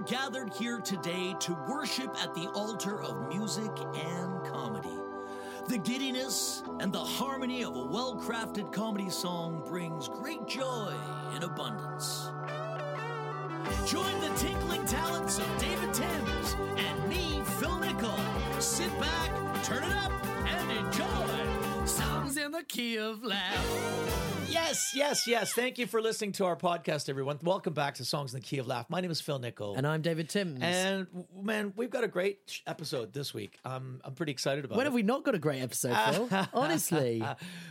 Are gathered here today to worship at the altar of music and comedy. The giddiness and the harmony of a well crafted comedy song brings great joy in abundance. Join the tinkling talents of David Timms and me, Phil Nichol. Sit back, turn it up, and enjoy songs in the key of laugh. Yes, yes, yes. Thank you for listening to our podcast, everyone. Welcome back to Songs in the Key of Laugh. My name is Phil Nichol. And I'm David Timms. And man, we've got a great episode this week. Um, I'm pretty excited about when it. When have we not got a great episode, Phil? Honestly.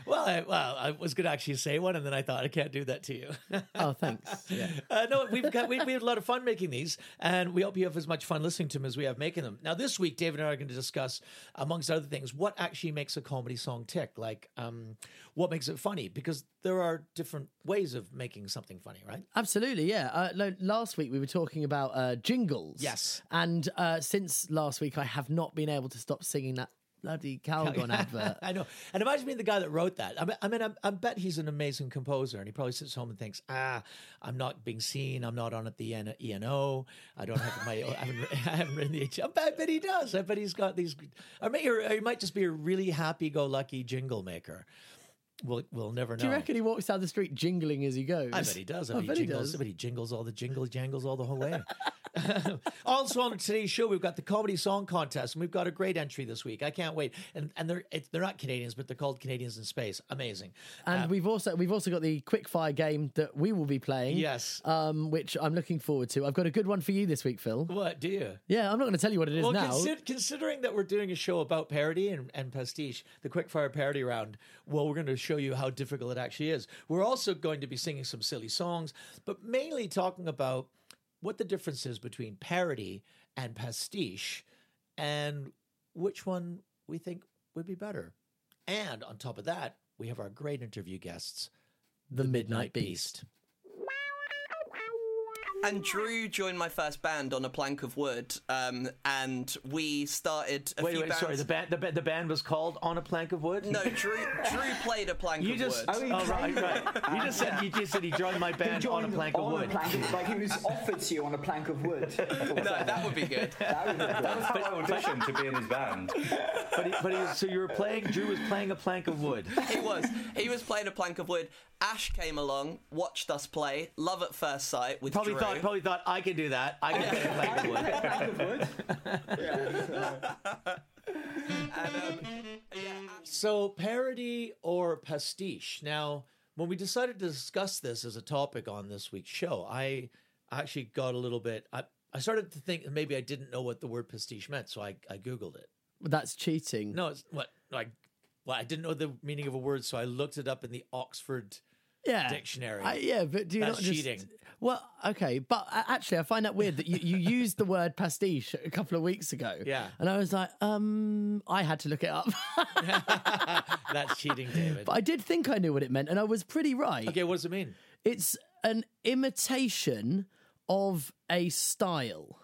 well, I, well, I was going to actually say one, and then I thought I can't do that to you. Oh, thanks. Yeah. uh, no, we've got we, we had a lot of fun making these, and we hope you have as much fun listening to them as we have making them. Now, this week, David and I are going to discuss, amongst other things, what actually makes a comedy song tick. Like, um, what makes it funny? Because there are different ways of making something funny, right? Absolutely, yeah. Uh, last week we were talking about uh, jingles. Yes. And uh, since last week, I have not been able to stop singing that bloody Calgon advert. I know. And imagine being the guy that wrote that. I mean, I, mean I, I bet he's an amazing composer, and he probably sits home and thinks, "Ah, I'm not being seen. I'm not on at the ENO. I don't have my. I haven't, I haven't written the. H- I bet, I bet he does. I bet he's got these. Or, may, or he might just be a really happy-go-lucky jingle maker. We'll we'll never know. Do you reckon he walks down the street jingling as he goes? I bet he does. I, I bet, he jingles. does. I bet he jingles all the jingle jangles all the whole way. also on today's show, we've got the comedy song contest, and we've got a great entry this week. I can't wait. And and they're it's, they're not Canadians, but they're called Canadians in Space. Amazing. And Um, we've also we've also got the quick fire game that we will be playing. Yes. Um, which I'm looking forward to. I've got a good one for you this week, Phil. what do you? Yeah, I'm not going to tell you what it is Well, now. consi- considering that we're doing a show about parody and, and pastiche, the quickfire parody round, well, we're going to show you how difficult it actually is. We're also going to be singing some silly songs, but mainly talking about what the difference is between parody and pastiche and which one we think would be better. And on top of that, we have our great interview guests, the Midnight Beast. And Drew joined my first band on a plank of wood, um, and we started a Wait, few wait, bands. sorry. The band, the, ba- the band was called On a Plank of Wood. No, Drew, Drew played a plank You of just wood. oh, right, right. You just said you just said he joined my band on a joined plank of wood. A plank of, like he was offered to you on a plank of wood. no, that would be good. That would be good. That was how I auditioned to be in his band. But, he, but he was, so you were playing. Drew was playing a plank of wood. He was. He was playing a plank of wood. Ash came along, watched us play. Love at first sight with Probably Drew. thought. Probably thought I can do that. I can play a plank of wood. plank of wood. Yeah, so- And, um, yeah, Ash- So parody or pastiche. Now, when we decided to discuss this as a topic on this week's show, I actually got a little bit. I, I started to think maybe I didn't know what the word pastiche meant, so I, I googled it. That's cheating. No, it's what like. Well, I didn't know the meaning of a word, so I looked it up in the Oxford yeah. dictionary. I- yeah, but do you That's not just cheating. Well, okay, but actually, I find that weird that you, you used the word pastiche a couple of weeks ago. Yeah. and I was like, um, I had to look it up, That's cheating, David. but I did think I knew what it meant, and I was pretty right. Okay, what does it mean? It's an imitation of a style.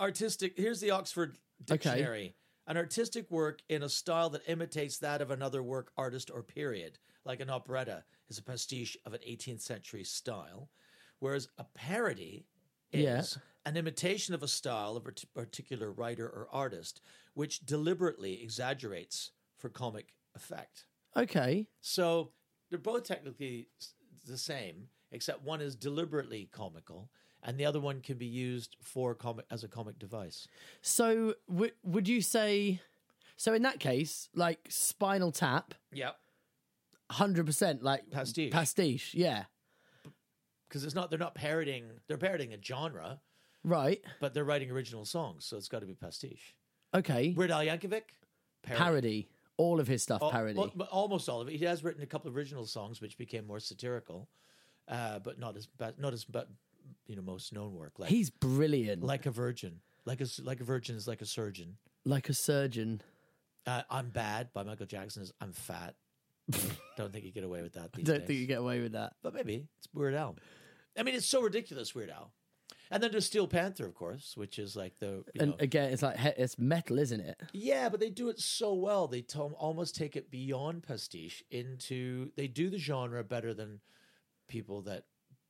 artistic here's the oxford Okay. dictionary an artistic work in a style that imitates that of another work artist or period like an operetta is a pastiche of an 18th century style whereas a parody is Yeah. an imitation of a style of a particular writer or artist which deliberately exaggerates for comic effect Okay, so they're both technically the same, except one is deliberately comical, and the other one can be used for comic as a comic device. so w- would you say? So in that case, like Spinal Tap, Yep. Hundred percent like Pastiche. Pastiche, yeah, Because it's not they're not parodying they're parodying a genre, right. but they're writing original songs, so it's got to be pastiche. Okay, Weird Al Yankovic, parody. parody All of his stuff Al- parody. well, almost all of it. He has written a couple of original songs which became more satirical, uh, but not as but not as but you know most known work. Like He's brilliant. like a virgin, like a like a virgin is like a surgeon. like a surgeon. Uh, I'm bad by Michael Jackson is I'm fat. Don't think you get away with that. These don't days. think you get away with that. but maybe it's Weird Al. I mean, it's so ridiculous, Weird Al. And then there's Steel Panther, of course, which is like the you And know, again, it's like it's metal, isn't it? Yeah, but they do it so well. They t- almost take it beyond pastiche into. They do the genre better than people that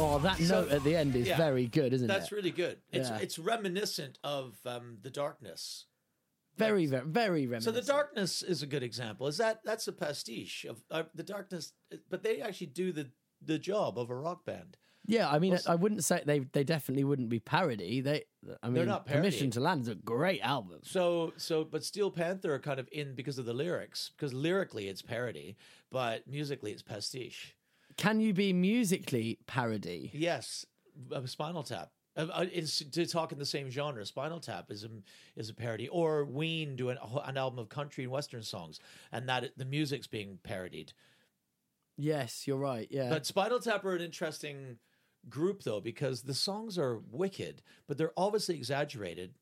Oh, that So- note at the end is yeah, very good, isn't That's it? That's really good. It's Yeah. it's reminiscent of um, the darkness. very, very, very reminiscent. So the darkness is a good example. Is that that's a pastiche of uh, the darkness, but they actually do the the job of a rock band. Yeah, I mean, Well, I wouldn't say they they definitely wouldn't be parody. They, I mean, they're not Permission parody. to Land is a great album. So so but Steel Panther are kind of in because of the lyrics because lyrically it's parody, but musically it's pastiche. Can you be musically parody? Yes, uh, Spinal Tap. Uh, uh, It's to talk in the same genre. Spinal Tap is a is a parody, or Ween do an, an album of country and western songs, and that the music's being parodied. Yes, you're right. Yeah, But Spinal Tap are an interesting group though because the songs are wicked, but they're obviously exaggerated.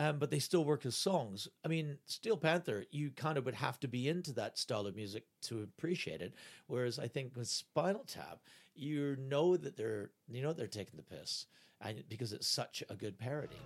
Um, but they still work as songs. I mean, Steel Panther, you kind of would have to be into that style of music to appreciate it. Whereas I think with Spinal Tap, you know that they're you know they're taking the piss, and because it's such a good parody.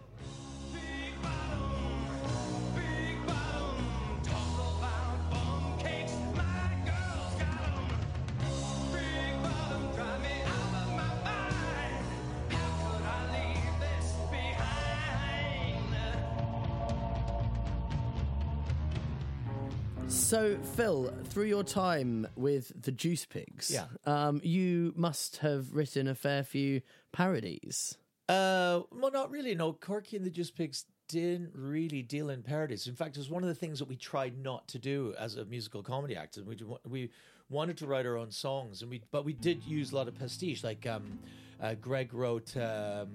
So, Phil, through your time with the Juice Pigs, Yeah. um, you must have written a fair few parodies. Uh, well, not really. No, Corky and the Juice Pigs didn't really deal in parodies. In fact, it was one of the things that we tried not to do as a musical comedy act. And we we wanted to write our own songs, and we but we did use a lot of pastiche. Like um, uh, Greg wrote um,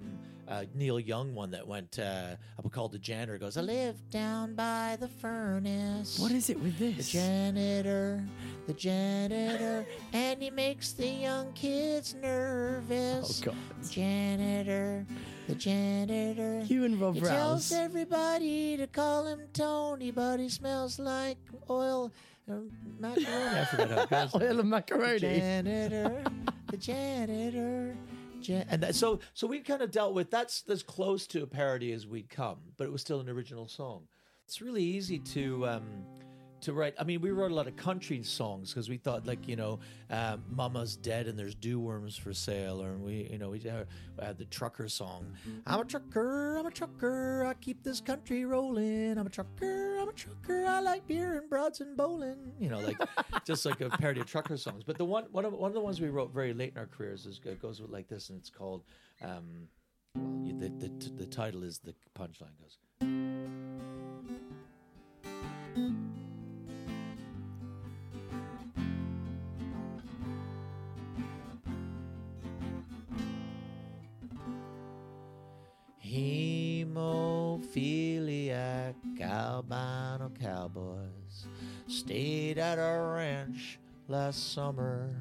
uh, Neil Young one that went uh, called the janitor. Goes, I live down by the furnace. What is it with this? The janitor, the janitor, and he makes the young kids nervous. Oh, God. Janitor, the janitor. You and Rob he Rouse. tells everybody to call him Tony, but he smells like oil macaroni. I forgot how. Oil and The janitor, the janitor. Jan- and that, so, so we kind of dealt with that's as close to a parody as we'd come, but it was still an original song. It's really easy to um, to write. I mean, we wrote a lot of country songs because we thought, like, you know, um, "Mama's dead and there's dew worms for sale," or we, you know, we had, the trucker song. I'm a trucker, I'm a trucker, I keep this country rolling. I'm a trucker, I'm a trucker, I like beer and broads and bowling. You know, like just like a parody of trucker songs. But the one one of one of the ones we wrote very late in our careers is it goes with like this, and it's called. Um, well, the, the the title is the punchline goes. Hemophiliac albino cowboys stayed at our ranch last summer.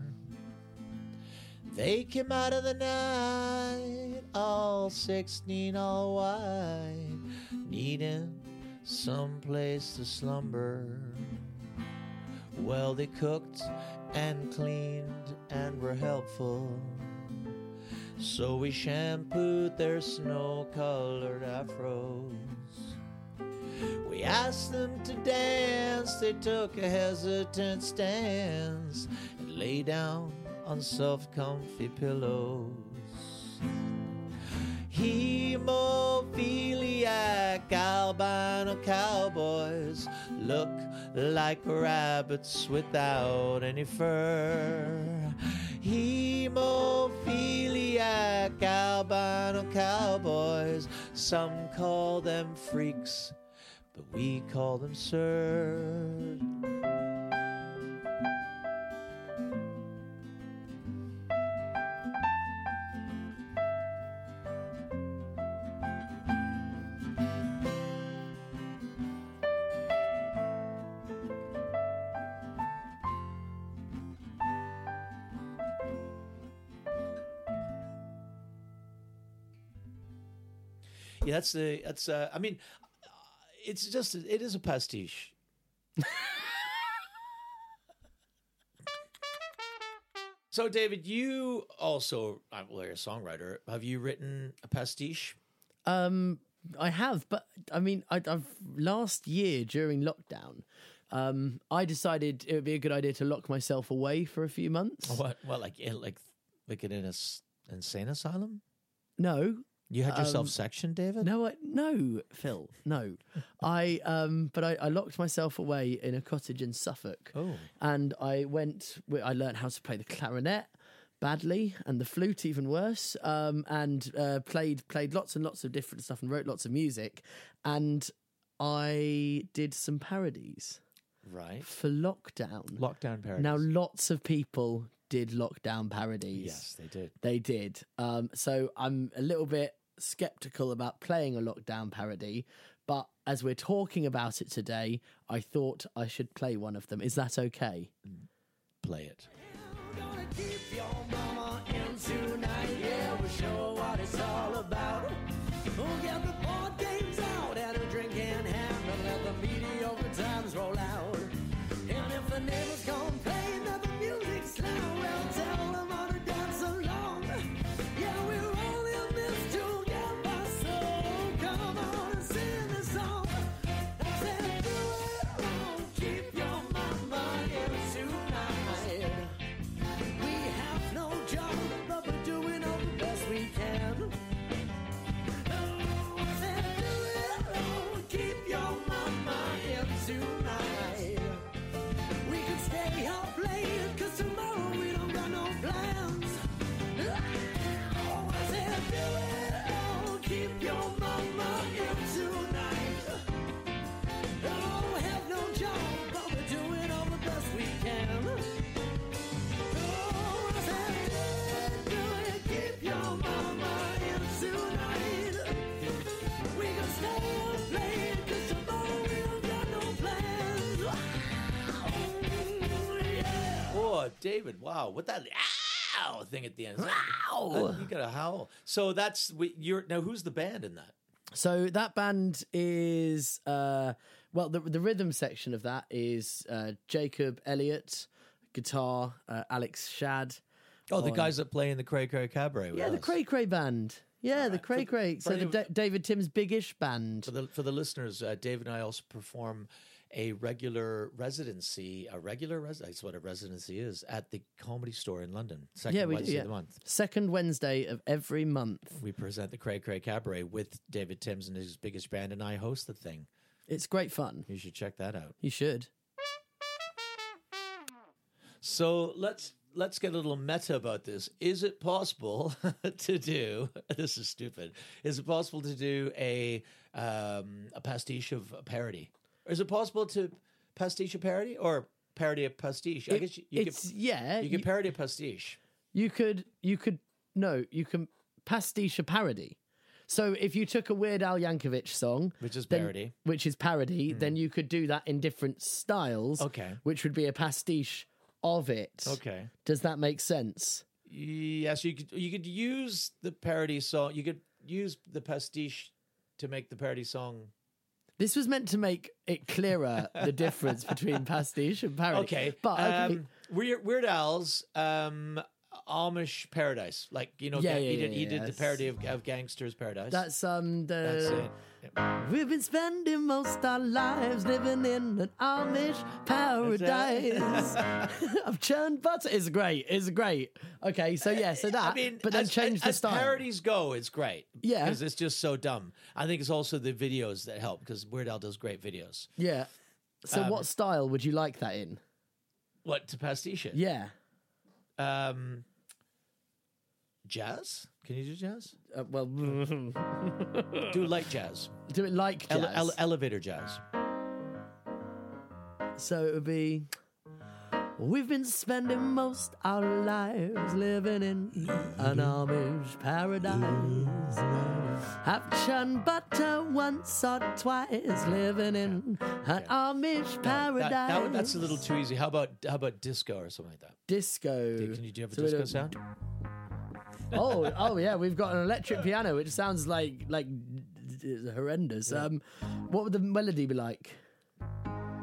They came out of the night, all sixteen, all white, needing some place to slumber. Well, they cooked and cleaned and were helpful. So we shampooed their snow colored afros. We asked them to dance, they took a hesitant stance and lay down on soft, comfy pillows. Hemophiliac albino cowboys look like rabbits without any fur. Hemophiliac albino cowboys, some call them freaks, but we call them sirs. Yeah, that's the that's. Uh, I mean, uh, it's just it is a pastiche. so, David, you also uh, well, you're a songwriter. Have you written a pastiche? Um, I have, but I mean, I, I've last year during lockdown, um, I decided it would be a good idea to lock myself away for a few months. What? What? Like like like in a s- insane asylum? No, You had yourself Um, sectioned, David. no, I, no, Phil, no. I um, but I, I locked myself away in a cottage in Suffolk. Oh. and I went. I learned how to play the clarinet badly and the flute even worse. Um, and uh, played played lots and lots of different stuff and wrote lots of music. And I did some parodies Right. for lockdown. Lockdown parodies. Now, lots of people did lockdown parodies. yes, they did. They did. Um, so I'm a little bit skeptical about playing a lockdown parody, but as we're talking about it today, I thought I should play one of them. Is that okay? Play it. Gonna keep your mama in tonight. Yeah, Oh, David! Wow, what that ow thing at the end? Wow, you got a howl. So that's you're now. Who's the band in that? So that band is uh, well, the the rhythm section of that is uh, Jacob Elliott, guitar, uh, Alex Shad. Oh, the on- guys that play in the Cray Cray Cabaret. Yeah, the us. Cray Cray band. Yeah, the Cray Cray. So the Da- David Timms' biggish band. For the for the listeners, uh, David and I also perform a regular residency, a regular res- that's what a residency is at the Comedy Store in London. Second yeah, we Wednesday do. Yeah. of the month. Second Wednesday of every month. We present the Cray Cray Cabaret with David Timms and his biggest band, and I host the thing. It's great fun. You should check that out. You should. So let's let's get a little meta about this. Is it possible to do? This is stupid. Is it possible to do a um, a pastiche of a parody? Is it possible to pastiche a parody or parody a pastiche? I It- guess you, you could yeah. you could parody a pastiche. You could, you could, no, you can pastiche a parody. So if you took a Weird Al Yankovic song, Which is parody. Hmm. which is parody, then you could do that in different styles. Okay. Which would be a pastiche of it. Okay. Does that make sense? Yes, you could you could use the parody song. You could use the pastiche to make the parody song. This was meant to make it clearer the difference between pastiche and parody. Okay, But um, Weird, Weird Al's um, Amish Paradise, like you know, Yeah, yeah, he did yeah, he did the parody of, of Gangsta's Paradise. that's um the That's We've been spending most our lives living in an Amish paradise. I've churned butter. It's great. It's great. Okay, so yeah, so that. I mean, but then as, change the as style. parodies go, it's great. Yeah. because it's just so dumb. I think it's also the videos that help because Weird Al does great videos. Yeah. So, Um, what style would you like that in? What to pastiche? Yeah. Um, jazz? Can you do jazz? Uh, well, do light jazz, Do it like jazz. Ele- ele- elevator jazz. so it would be. We've been spending most our lives living in an Amish paradise. Have churned butter once or twice, living in an Amish paradise. that would- that's a little too easy. How about how about disco or something like that? disco. Can you do you have a So disco sound? Oh, oh yeah, we've got an electric piano, which sounds like like it's horrendous. Um, what would the melody be like?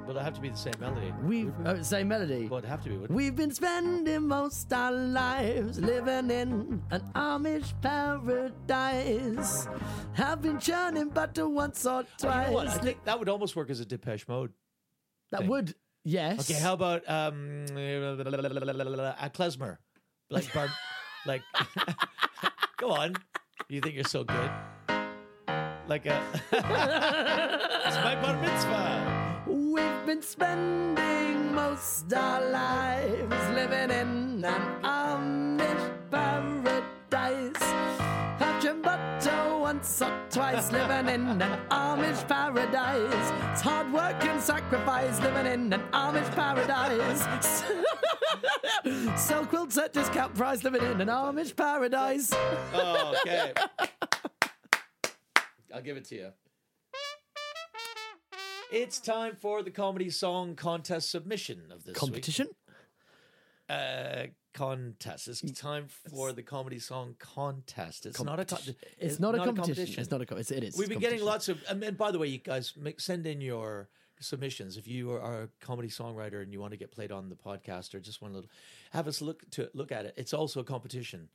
Well, it'd have to be the same melody. We've oh, same melody. Well, it'd have to be. Wouldn't? We've been spending most our lives living in an Amish paradise. Have been churning butter once or Oh, you twice. know what? I think that would almost work as a Depeche Mode. that thing. would, yes. Okay, how about um, a klezmer? Like, bar, like, go on. You think you're so good? Like a, it's my bar mitzvah. We've been spending most our lives living in an Amish paradise. Have butter once or twice, living in an Amish paradise. It's hard work and sacrifice, living in an Amish paradise. Sell quilts at discount price, living in an Amish paradise. Oh, okay. I'll give it to you. It's time for the comedy song contest submission of this week. Competition? uh, contest. It's time for the comedy song contest. It's not a. Co- It's, not, a competition. It's not a competition. It is. We've been getting lots of. And, and by the way, you guys make, send in your submissions if you are a comedy songwriter and you want to get played on the podcast or just want to have us look to look at it. It's also a competition.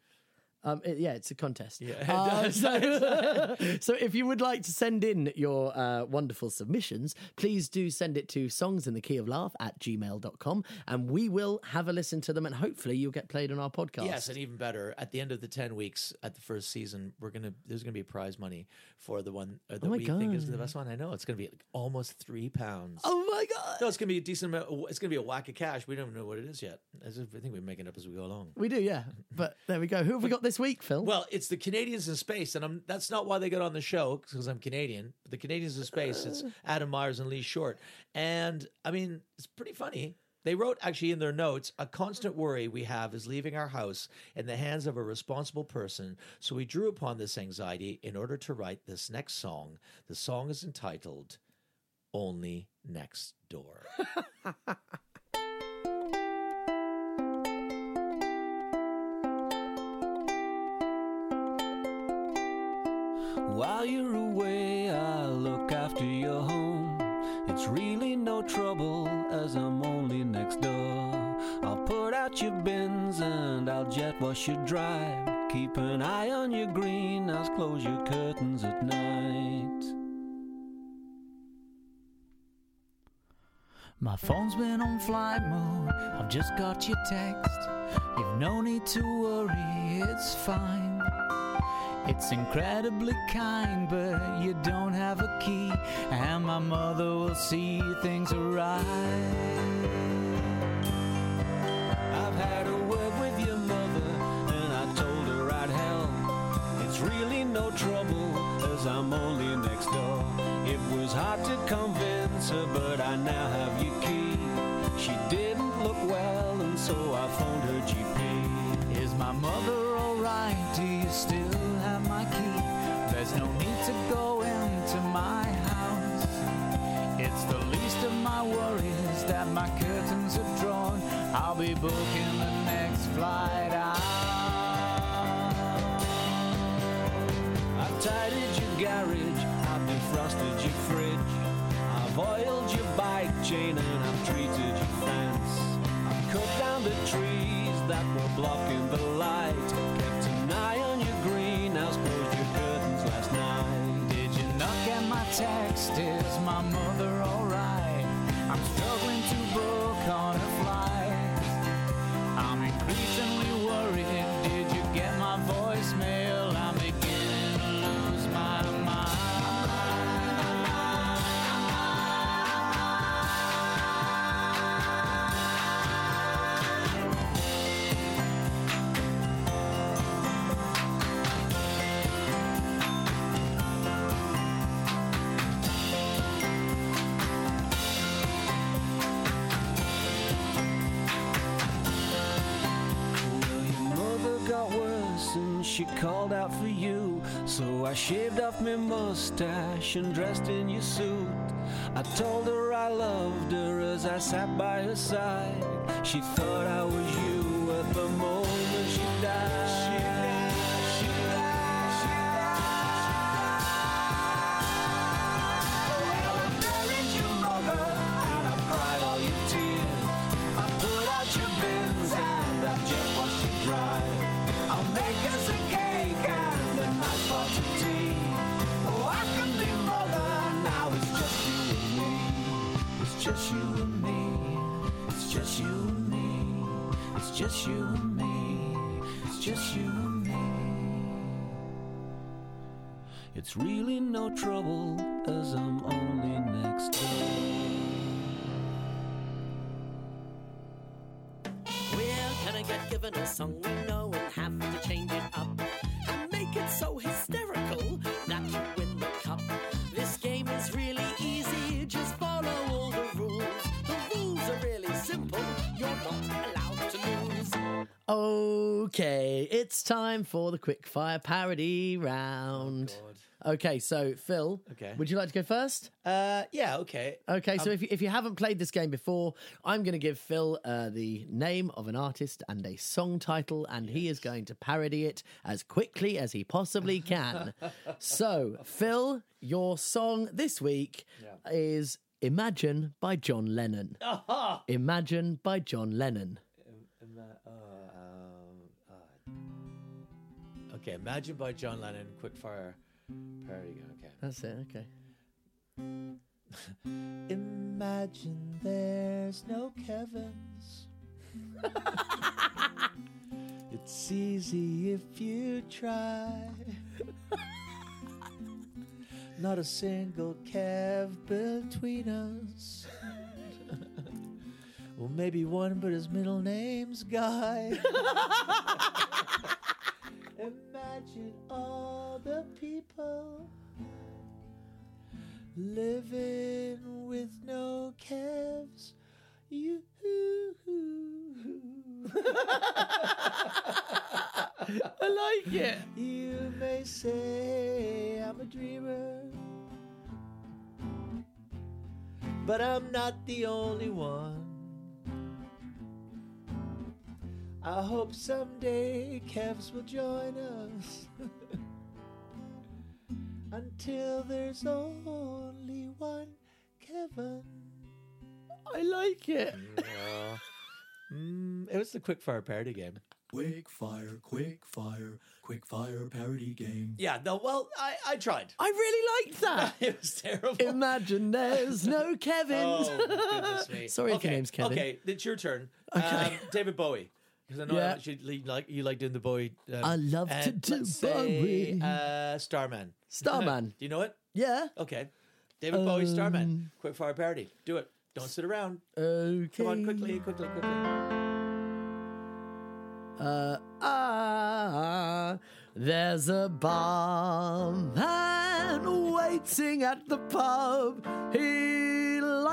Um, it- yeah, it's a contest. Yeah, Uh, so, so if you would like to send in your uh, wonderful submissions, please do send it to songs in the key of laugh at gmail.com and we will have a listen to them and hopefully you'll get played on our podcast. Yes, and even better, at the end of the ten weeks at the first season, we're gonna there's gonna be prize money for the one uh, that Oh my we think is God. the best one. I know it's gonna be like almost three pounds. Oh my God. No, it's gonna be a decent amount. It's gonna be a whack of cash. We don't know what it is yet. As if- I think we're making it up as we go along. We do, yeah. But there we go. Who have we got this week, Phil? Well, it's the Canadians in space, and I'm that's not why they got on the show because I'm Canadian. But the Canadians in space, it's uh. Adam Myers and Lee Short, and I mean it's pretty funny. They wrote actually in their notes, a constant worry we have is leaving our house in the hands of a responsible person. So we drew upon this anxiety in order to write this next song. The song is entitled Only Next Door. While you're away, I'll look after your home. It's really no trouble, as I'm only next door. I'll put out your bins and I'll jet wash your drive. Keep an eye on your greenhouse, close your curtains at night. My phone's been on flight mode. I've just got your text. You've no need to worry, it's fine. It's incredibly kind, but you don't have a key, and my mother will see things are right. I've had a word with your mother, and I told her I'd help. It's really no trouble, as I'm only next door. It was hard to convince her, but I now have your key. She didn't look well, and so I phoned her GP. Is my mother alright? Do you still to go into my house. It's the least of my worries that my curtains have drawn. I'll be booking the next flight out. I've tidied your garage, I've defrosted your fridge, I've oiled your bike chain and I've treated your fence. I've cut down the trees that were blocking the text? Is my mother she called out for you. So I shaved off my mustache and dressed in your suit. I told her I loved her as I sat by her side. She thought I was you at the moment just you and me. It's just you and me. It's really no trouble as I'm only next door. We're gonna get given a song we Okay, it's time for the quick fire parody round. Okay, so Phil, Okay. would you like to go first? Uh, yeah, okay. Okay, so if you, if you haven't played this game before, I'm going to give Phil uh, the name of an artist and a song title, and he is going to parody it as quickly as he possibly can. so, Phil, your song this week is Imagine by John Lennon. Aha! Imagine by John Lennon. Okay, Imagine by John Lennon, quickfire parody. Okay. That's it, okay. Imagine there's no Kevins. it's easy if you try. Not a single Kev between us. well, maybe one, but his middle name's Guy. Imagine all the people living with no calves. You. I like it. You may say I'm a dreamer, but I'm not the only one. I hope someday Kevs will join us. Until there's only one Kevin. I like it. Mm, it was the quickfire parody game. Quick fire, quick fire, quick fire parody game. Yeah, no, well, I, I tried. I really liked that. It was terrible. Imagine there's no Kevin. Oh, goodness me. Sorry if okay, your name's Kevin. Okay, it's your turn. Okay. Um, David Bowie. Because I know Yeah. much you like you like doing the Bowie. Um, I love to do Bowie. Uh, Starman. Starman. Do you know it? Yeah. Okay. David Bowie, Um, Starman. Quick fire parody. Do it. Don't sit around. Okay. Come on, quickly, quickly, quickly. Uh, ah, there's a barman waiting at the pub. He'd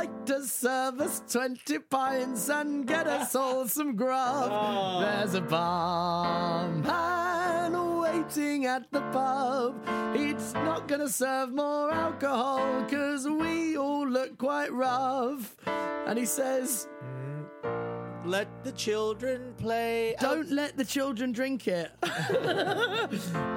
like to serve us 20 pints and get us all some grub. Oh. There's a barman waiting at the pub. He's not gonna serve more alcohol because we all look quite rough. And he says, Let the children play. Don't let the children drink it.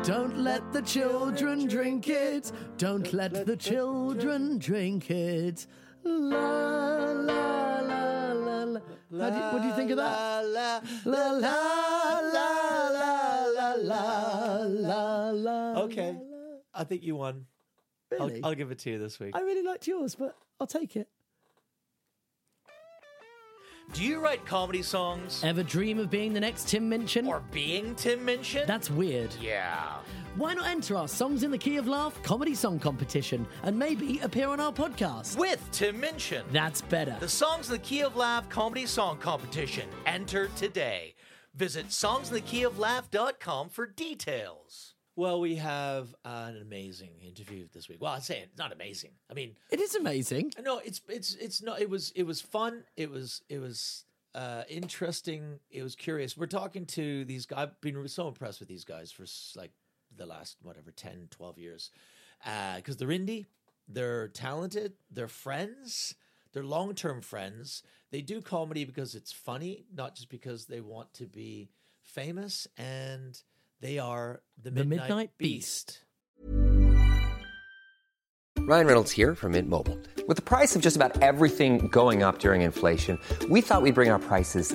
Don't let the children drink it. Don't let the children drink it. La la la la la. How do you, what do you think of that? La, La la la la la la la. Okay. I think you won. I'll, Really? I'll give it to you this week. I really liked yours, but I'll take it. Do you write comedy songs Ever dream of being the next Tim Minchin? or being Tim Minchin? That's weird. yeah. Why not enter our Songs in the Key of Laugh comedy song competition and maybe appear on our podcast? With Tim Minchin. That's better. The Songs in the Key of Laugh Comedy Song Competition. Enter today. Visit songsinthekeyoflaugh.com for details. Well, we have uh, an amazing interview this week. Well, I'm saying it's not amazing. I mean, It is amazing. Uh, no, it's it's it's not. It was it was fun. It was it was uh, interesting. It was curious. We're talking to these guys. I've been so impressed with these guys for s- like the last whatever 10, 12 years uh, because they're indie, they're talented, they're friends, they're long term friends. They do comedy because it's funny, not just because they want to be famous. And they are the The Midnight, Midnight Beast. Ryan Reynolds here from Mint Mobile. With the price of just about everything going up during inflation, we thought we'd bring our prices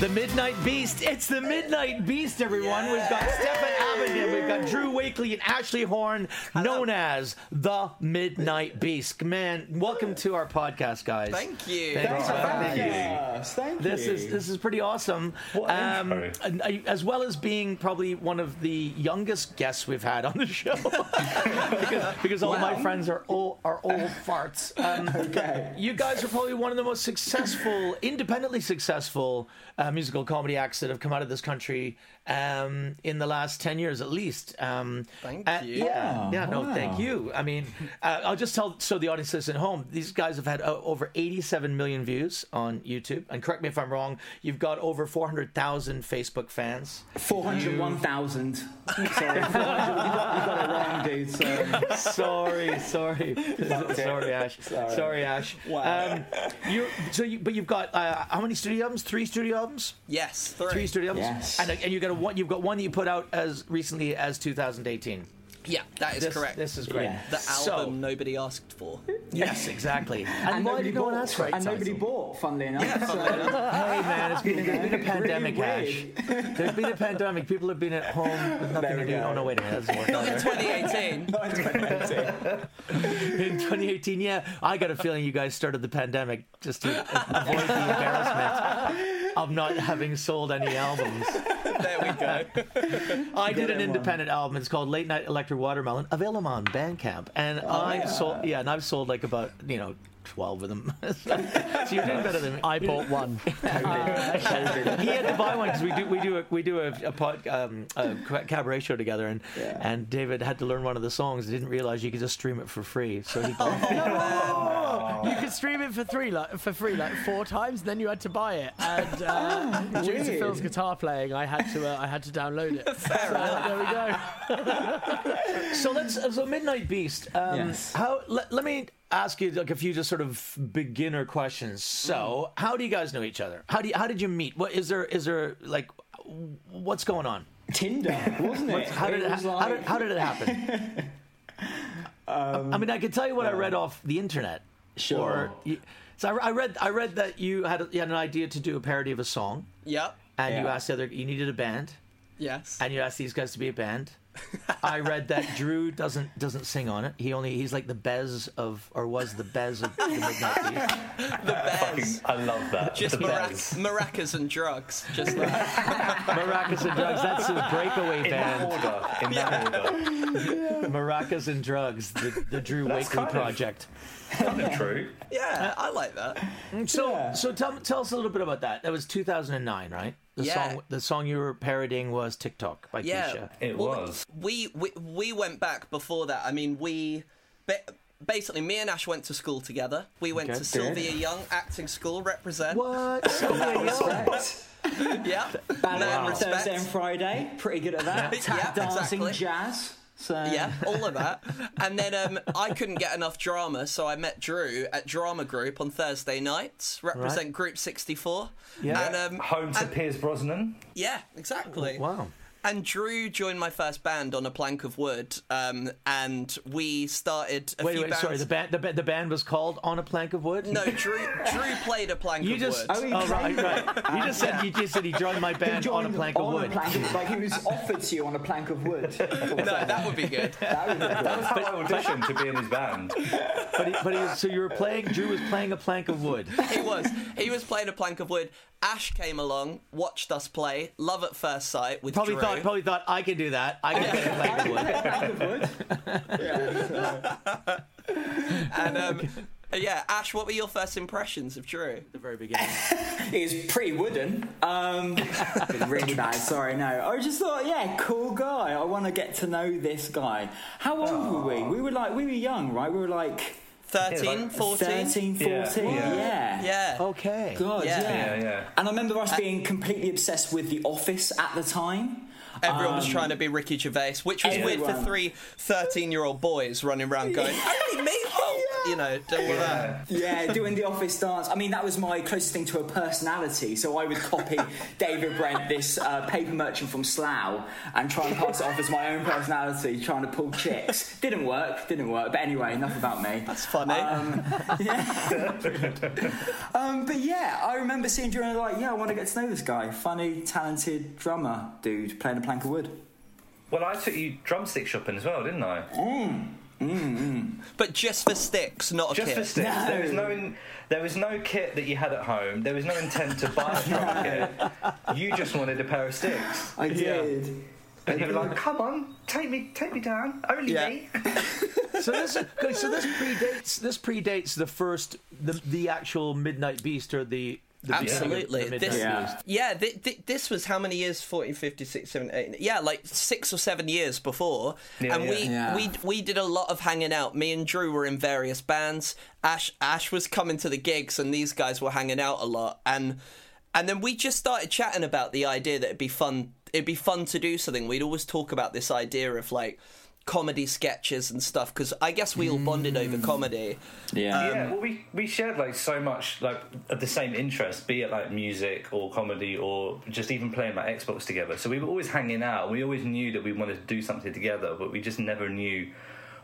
The Midnight Beast. It's the Midnight Beast, everyone. We've got Stefan Abingdon, we've got Drew Wakely and Ashley Horne, known as the Midnight Beast. Man, welcome to our podcast, guys. Thank you. Thanks for having Yes, thank This you. is this is pretty awesome. What an intro. and, uh, as well as being probably one of the youngest guests we've had on the show, because, because all my friends are old are old farts. Um, Okay. You guys are probably one of the most successful, independently successful uh, musical comedy acts that have come out of this country um, in the last ten years, at least. Um, Thank uh, you. Yeah, yeah. No, wow. thank you. I mean, uh, I'll just tell so the audience is at home. These guys have had uh, over 87 million views on YouTube, and correct me if I'm wrong. You've got over 400,000 Facebook fans. 401,000. Sorry, 400, you, got, you got it wrong, dude. So. sorry, sorry, sorry, Ash. Sorry, Sorry. Ash. Wow. Um, you so you but you've got uh, how many studio albums? Three studio albums. Yes, three. Three studio albums. Yes. And and you got a one. You've got one that you put out as recently as 2018. Yeah, that is This, correct. This is great. Yeah. the So- album nobody asked for. Yes, exactly. And, And nobody did no one bought. ask for? And nobody bought, funnily enough. so- Hey man, it's been, there's been a Really pandemic, Ash. There's been a pandemic. People have been at home with nothing to do. Oh no, wait a minute, that doesn't. In 2018. Not in 2018. In 2018, yeah, I got a feeling you guys started the pandemic just to avoid the embarrassment of not having sold any albums. there we go. I did an in one. independent album. It's called Late Night Electric Watermelon, available on Bandcamp, and oh, I've sold yeah, and I've sold like about you know. 12 of them. so you're doing better than me. I bought one. he had to buy one because we do we do a, we do a, a, pod, um, a cabaret show together, and and David had to learn one of the songs. Didn't realize you could just stream it for free. So he You could stream it for three, like for free, like four times. Then you had to buy it, and uh, due to Phil's guitar playing, I had to, uh, I had to download it. so there we go. so let's so Midnight Beast. Um, Yes. How let, let me ask you like a few just sort of beginner questions. So mm. how do you guys know each other? How do you, how did you meet? What is there is there like what's going on? Tinder, wasn't it? How did it, was how, did, how did it happen? Um, I mean, I could tell you what I read off the internet. Sure. You, so I, I read I read that you had you had an idea to do a parody of a song, Yep. and you asked the other you needed a band, Yes. and you asked these guys to be a band. I read that Drew doesn't doesn't sing on it. He only he's like the Bez of or was the Bez of the Midnight Beast. the Bears. I love that. Just marac- maracas and drugs. Just like Maracas and Drugs. That's his breakaway in that band. order. In that order. Maracas and Drugs, the, the Drew That's Wakely kind of- project. Kind of true. yeah, I like that. Mm, so, Yeah. so tell, tell us a little bit about that. That was 2009, right? The Yeah. song, the song you were parodying was TikTok by Yeah. Kesha. It Well, was. We, we we went back before that. I mean, we basically, me and Ash went to school together. We went Okay. to Sylvia Young Acting School, represent. What? Sylvia Young? Respect. Yeah. Ballet Man on respect. Thursday and Friday. Pretty good at that. Yeah, Tap dancing, exactly. jazz. So Yeah, all of that. And then um, I couldn't get enough drama, so I met Drew at Drama Group on Thursday nights, represent Group 64. Yeah. And, um, Home to and- Pierce Brosnan. Yeah, exactly. Wow. And Drew joined my first band on a plank of wood, um, and we started a Wait, few wait, bands. sorry. The band, the, ba- the band was called On a Plank of Wood. No, Drew. Drew played a plank You of just, wood. oh, right, right. You just said you just said he joined my He band on a joined plank of on wood. A plank of, like he was offered to you on a plank of wood. no, that would be good. That would be good. That was how I auditioned to be in his band. But, he, but he, so you were playing. Drew was playing a plank of wood. he was. He was playing a plank of wood. Ash came along, watched us play. Love at first sight with Probably Drew. thought. Probably thought I could do that. I can play a plank of wood. plank of. And um, yeah, Ash, what were your first impressions of Drew? The very beginning. It was pretty wooden. Um, really bad. Sorry, no. I just thought, yeah, cool guy. I want to get to know this guy. How old were we? We were like, we were young, right? We were like 13, 14? 13, 14. Yeah. Yeah. Yeah. Yeah. Okay. God, Yeah. yeah. Yeah, yeah. And I remember us being completely obsessed with The Office at the time. Everyone Um, was trying to be Ricky Gervais, which was weird for Everyone. three 13 year old boys running around going, only me? You know, do all that. Yeah, doing the office dance. I mean, that was my closest thing to a personality. So I would copy David Brent, this uh, paper merchant from Slough, and try and pass it off as my own personality, trying to pull chicks. Didn't work, didn't work. But anyway, enough about me. That's funny. Um, yeah. um, but yeah, I remember seeing Drew and I was like, yeah, I want to get to know this guy. Funny, talented drummer dude playing a plank of wood. Well, I took you drumstick shopping as well, didn't I? Mm-hmm. but just for sticks, not a Just kit. for sticks. No. There was no, in, there was no kit that you had at home. There was no intent to buy a drum kit. You just wanted a pair of sticks, I did. and you were like, "Come on, take me, take me down, only Yeah. me." So this, so this predates this predates the first the the actual Midnight Beast or the. The beginning of Absolutely. the This, Yeah. Yeah, th- th- this was how many years? 40, 50, 60, 70, 80, Yeah, like six or seven years before. Yeah, and yeah. we, Yeah. we we did a lot of hanging out. Me and Drew were in various bands. Ash Ash was coming to the gigs, and these guys were hanging out a lot. And and then we just started chatting about the idea that it'd be fun. It'd be fun to do something. We'd always talk about this idea of like comedy sketches and stuff because I guess we all bonded over mm. comedy. Yeah. Um, yeah, well, we, we shared like so much like of the same interest, be it like music or comedy or just even playing like Xbox together. So we were always hanging out. We always knew that we wanted to do something together, but we just never knew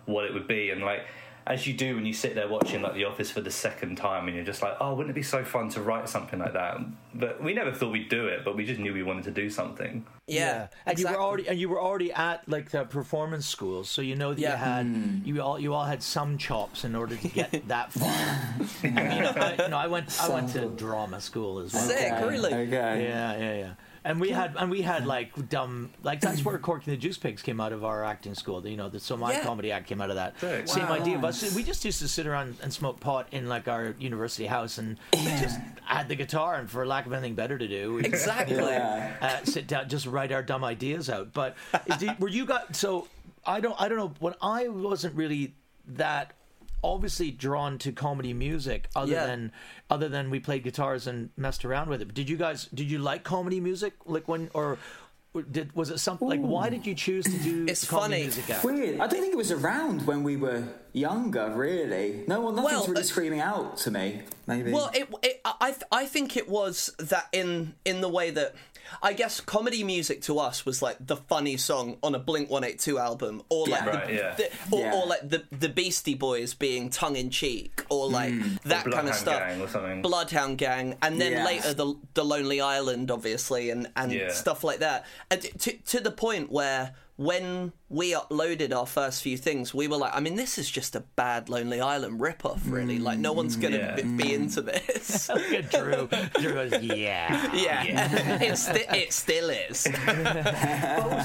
what it would be. And like as you do when you sit there watching like The Office for the second time, and you're just like, oh, wouldn't it be so fun to write something like that? But we never thought we'd do it, but we just knew we wanted to do something. Yeah, and you were exactly. already and you were already at like the performance schools, so you know that you Yeah. had hmm. you all you all had some chops in order to get that far. I mean, I, you know, I went I went to drama school as well. Sick, really. Okay. Yeah, yeah, yeah. And we had and we had like dumb like that's where Corky and the Juice Pigs came out of our acting school. You know, the, so my Yeah. comedy act came out of that Sick. same Wow. idea. But we just used to sit around and smoke pot in like our university house and just add the guitar and for lack of anything better to do, we Exactly. Yeah. uh, sit down, just write our dumb ideas out. But did, were you got so? I don't. I don't know. When I wasn't really that obviously drawn to comedy music, other Yeah. than other than we played guitars and messed around with it. But did you guys? Did you like comedy music? Like when or. Did was it something like why did you choose to do It's comedy funny. music? act? Weird. I don't think it was around when we were younger, really. No one, nothing's Well, really uh, screaming out to me. Maybe. Well, it, it, I, I think it was that in in the way that I guess comedy music to us was like the funny song on a Blink One Eight Two album, or like Yeah. the, Right, yeah. the- or, Yeah. or like the the Beastie Boys being tongue in cheek, or hmm. like that Or kind of stuff. Gang or something. Bloodhound Gang, and then Yes. later the the Lonely Island, obviously, and and Yeah. stuff like that, and to to the point where. When we uploaded our first few things, we were like, I mean, this is just a bad Lonely Island ripoff, really. Like, no one's going to mm, Yeah. be, be into this. Look at Drew. Drew goes, yeah. Yeah, it, sti- it still is.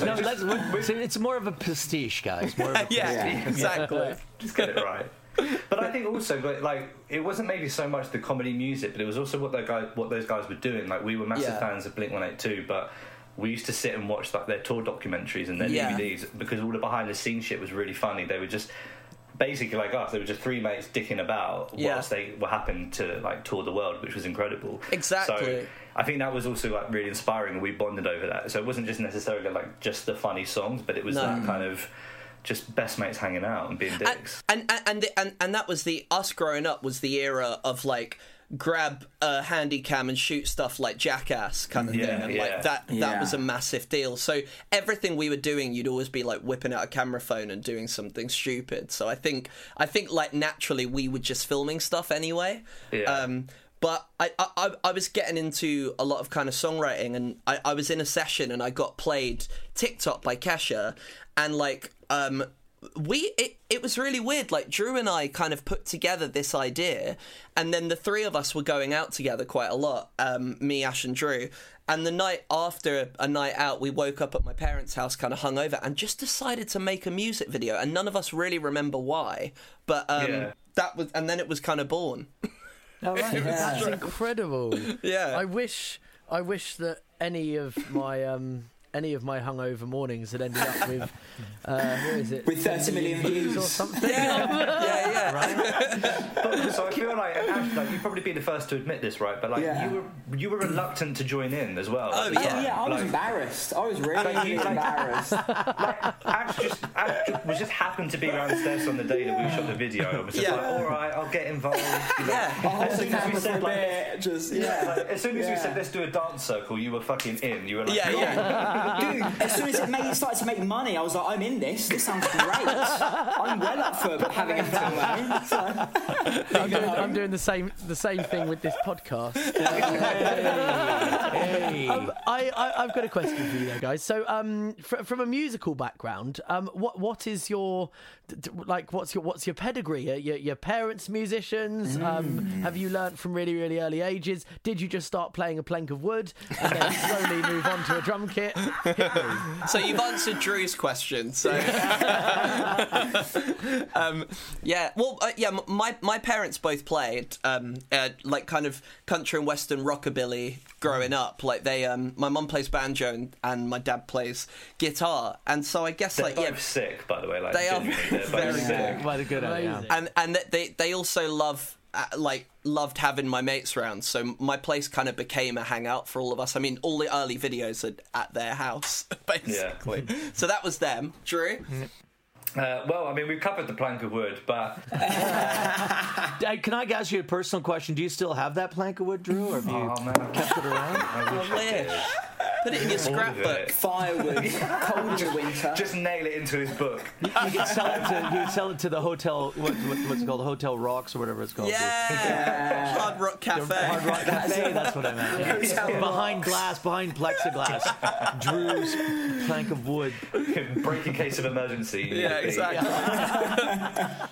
No, let's, so it's more of a pastiche, guys. More of a yeah, pastiche. exactly. just get it right. But I think also, but like, it wasn't maybe so much the comedy music, but it was also what those guys, what those guys were doing. Like, we were massive Yeah. fans of Blink One Eight Two, but we used to sit and watch like their tour documentaries and their Yeah. DVDs because all the behind the scenes shit was really funny. They were just basically like us. They were just three mates dicking about Yeah. whilst they were happened to like tour the world, which was incredible. Exactly. So I think that was also like really inspiring, and we bonded over that. So it wasn't just necessarily like just the funny songs, but it was No. that kind of just best mates hanging out and being dicks. and and and, the, and and that was the us growing up was the era of like grab a handy cam and shoot stuff like jackass kind of Yeah, thing and yeah. like that that Yeah. was a massive deal so everything we were doing you'd always be like whipping out a camera phone and doing something stupid so i think i think like naturally we were just filming stuff anyway Yeah. um but I, I I- I was getting into a lot of kind of songwriting and I, I was in a session and I got played TikTok by Kesha and like um we it, it was really weird like Drew and I kind of put together this idea and then the three of us were going out together quite a lot um me Ash and Drew and the night after a night out we woke up at my parents house kind of hungover and just decided to make a music video and none of us really remember why but um Yeah. that was and then it was kind of born All right. That's incredible. Yeah. I wish I wish that any of my um any of my hungover mornings had ended up with uh, what is it? With 30 million views. or something. yeah yeah But- so I feel like, Ash, like you'd probably be the first to admit this, right? But like Yeah. you were you were reluctant to join in as well. Oh, yeah. time. Yeah, I was Like, embarrassed. I was really, Like, you- like- embarrassed. Ash just Ash was just happened to be around Stairs on the day that we shot the video. I was just Yeah. like, all right, I'll get involved. You know? Yeah. As soon as we said like, just yeah, yeah. as soon as we said let's do a dance circle, you were fucking in. You were like, Yeah, yeah. Dude, as soon as it made, started to make money, I was like, I'm in this. This sounds great. I'm well up for having a film. So, I'm, doing, I'm doing the same the same thing with this podcast. Um, I, I I've got a question for you there, guys. So, um, fr- from a musical background, um, what what is your d- like? What's your what's your pedigree? Are your, your parents musicians? Um, have you learnt from really really early ages? Did you just start playing a plank of wood and then slowly move on to a drum kit? So you've answered Drew's question. So, um, yeah, well, uh, yeah, my my parents both played um, uh, like kind of country and western rockabilly growing up. Like they, um, my mum plays banjo and, and my dad plays guitar, and so I guess They're like both yeah, sick, by the way. Like, They are genuinely, they're both very sick. Quite a good idea. Amazing. and and they they also love uh, like loved having my mates around so my place kind of became a hangout for all of us i mean all the early videos are at their house basically so that was them drew Uh, well, I mean, we've covered the plank of wood, but Uh, Can I ask you a personal question? Do you still have that plank of wood, Drew, or have you oh man, kept it around? I wish I did. put it in your scrapbook firewood, cold in winter. Just nail it into his book. You could sell it to you could sell it to the hotel. What, what, what's it called? The Hotel Rocks or whatever it's called. yeah hard rock cafe Hard Rock Cafe. That's what I meant. yeah. behind glass, behind plexiglass. Drew's plank of wood. Break in case of emergency. yeah exactly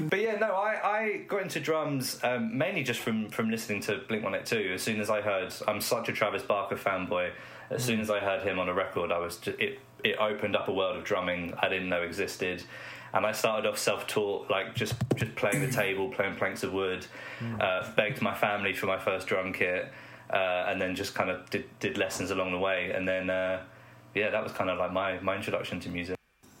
But yeah, no, I, I got into drums um, mainly just from, from listening to Blink 182. As soon as I heard, I'm such a Travis Barker fanboy. As soon as I heard him on a record, I was just, it it opened up a world of drumming I didn't know existed. And I started off self-taught, like just just playing the table, playing planks of wood. Uh, begged my family for my first drum kit, uh, and then just kind of did, did lessons along the way. And then uh, yeah, that was kind of like my, my introduction to music.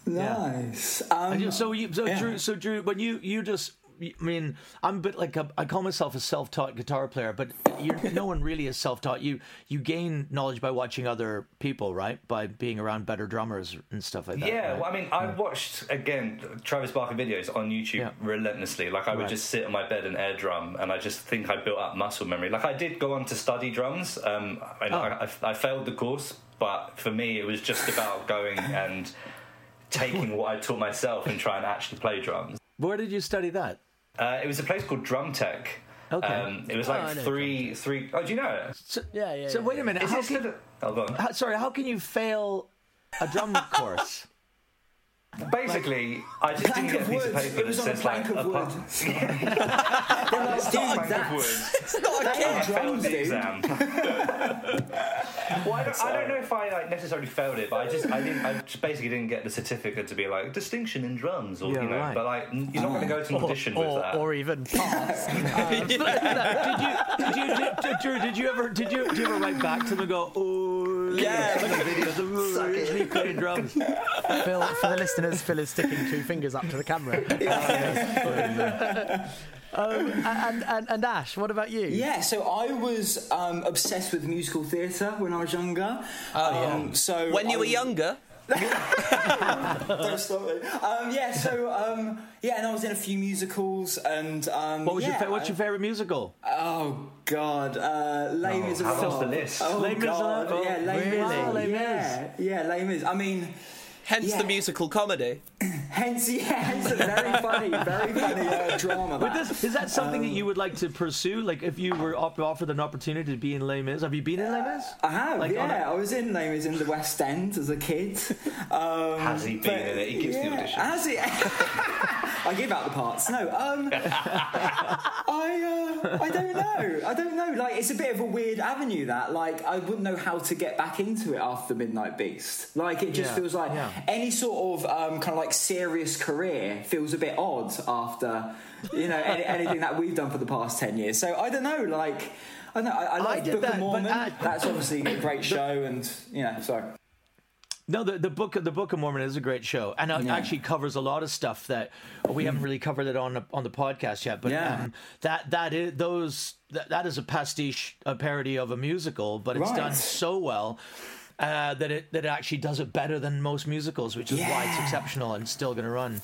Nice. I Um, just- so you, so yeah. Drew, so Drew, when you you just. I mean, I'm a bit like a, I call myself a self-taught guitar player, but you're, no one really is self-taught. You you gain knowledge by watching other people, right? By being around better drummers and stuff like that. Yeah, right? well, I mean, I watched again Travis Barker videos on YouTube Yeah. relentlessly. Like I would Right. just sit on my bed and air drum, and I just think I built up muscle memory. Like I did go on to study drums. Um, and Oh. I, I, I failed the course, but for me, it was just about going and taking what I taught myself and trying to actually play drums. Where did you study that? Uh, it was a place called Drum Tech. Okay. Um, it was Oh, like I know three, three. Oh, do you know it? So, Yeah, yeah. so yeah, wait yeah. a minute. Is How it still? can, Oh, go on. how, sorry, how can you fail a drum course? Basically, I just didn't get a piece of paper It was that a says like plank of a wood. part- They're like, dude, plank of wood. it's not a kid I failed drums, the exam. well, I don't, I don't know if I like necessarily failed it, but I just I didn't I just basically didn't get the certificate to be like distinction in drums or Yeah, you know. right. But like you're not going to go to an or, audition with or, that. or even pass. Um, did you, did you, did, Drew, did you ever, did you, did you ever write back to them and go, oh, Yeah. Usually playing drums. Phil, for the listeners, Phil is sticking two fingers up to the camera. um, and, and, and Ash, what about you? Yeah, so I was um, obsessed with musical theatre when I was younger. Oh, yeah. Um, so When you I were younger. Don't stop me. Um, yeah, so um, yeah, and I was in a few musicals, and um, What was yeah, your fa- what's your favorite musical? Oh God, uh, Les Oh, Mis. how long's the list? Oh Les Mis, God, oh, yeah, Les really? Mis. Oh, Les Mis. Yeah, yeah, Les Mis. I mean, Hence yeah. the musical comedy. Hence, yeah, hence a very funny, very funny uh, drama. But that. this, is that something Um, that you would like to pursue? Like, if you were op- offered an opportunity to be in Les Mis, have you been in Les Mis? I have, Like, yeah. I was in Les Mis in the West End as a kid. Um, Has he been in it? He gives the audition. Has he? I give out the parts. No, um, I, uh, I don't know. I don't know. Like, it's a bit of a weird avenue. That, like, I wouldn't know how to get back into it after Midnight Beast. Like, it just Yeah, feels like yeah. any sort of um, kind of like serious career feels a bit odd after, you know, any, anything that we've done for the past ten years. So I don't know. Like, I don't know. I, I like did Book that, of Mormon. I- That's obviously a great show, and you know, sorry. No, the, the book the Book of Mormon is a great show, and it Yeah. actually covers a lot of stuff that we haven't really covered it on the, on the podcast yet. But Yeah. um, that that is those that, that is a pastiche, a parody of a musical, but it's Right. done so well. Uh, that it that it actually does it better than most musicals, which is why it's exceptional and still going to run.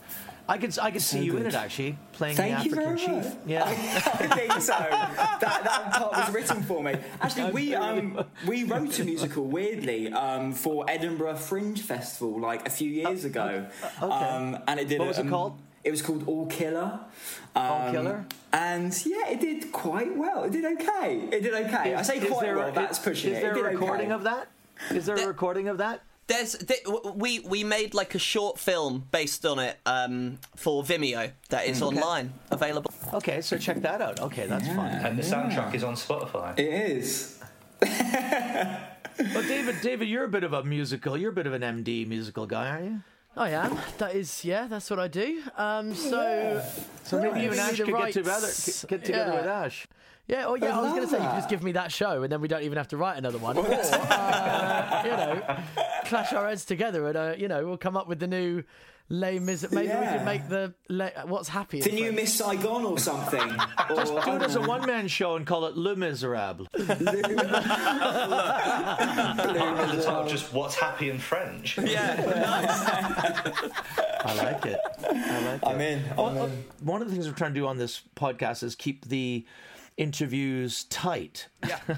I could I could see you in it actually playing Thank the you African very chief. much. Yeah. I think so. That, that part was written for me. Actually, we um, we wrote a musical weirdly um, for Edinburgh Fringe Festival like a few years ago. okay. Um, and it did. What was it um, called? It was called All Killer. All Um, Killer? And yeah, it did quite well. It did okay. It did okay. I say quite there well. That's pushing is it. there it a recording okay. of that? Is there a recording of that? There's th- we we made like a short film based on it um, for Vimeo that is online available. Okay, so check that out. Okay, that's fun. And the soundtrack is on Spotify. It is. Well, David, David, you're a bit of a musical. You're a bit of an MD musical guy, aren't you? I am. That is, yeah, that's what I do. Um, so, So maybe you and Give Ash the could get together, get together Yeah. with Ash. Yeah, oh yeah, I I was going to say, you could just give me that show and then we don't even have to write another one. Or, uh, you know, clash our heads together and, uh, you know, we'll come up with the new Les Mis. Maybe we can make the Le- What's Happy. The in new Miss Saigon or something. or, Do it as a one man show and call it Le Miserable. And the title just What's Happy in French? Yeah, I like it. I like it. I'm in. I'm oh, in. one of the things we're trying to do on this podcast is keep the interviews tight. yeah.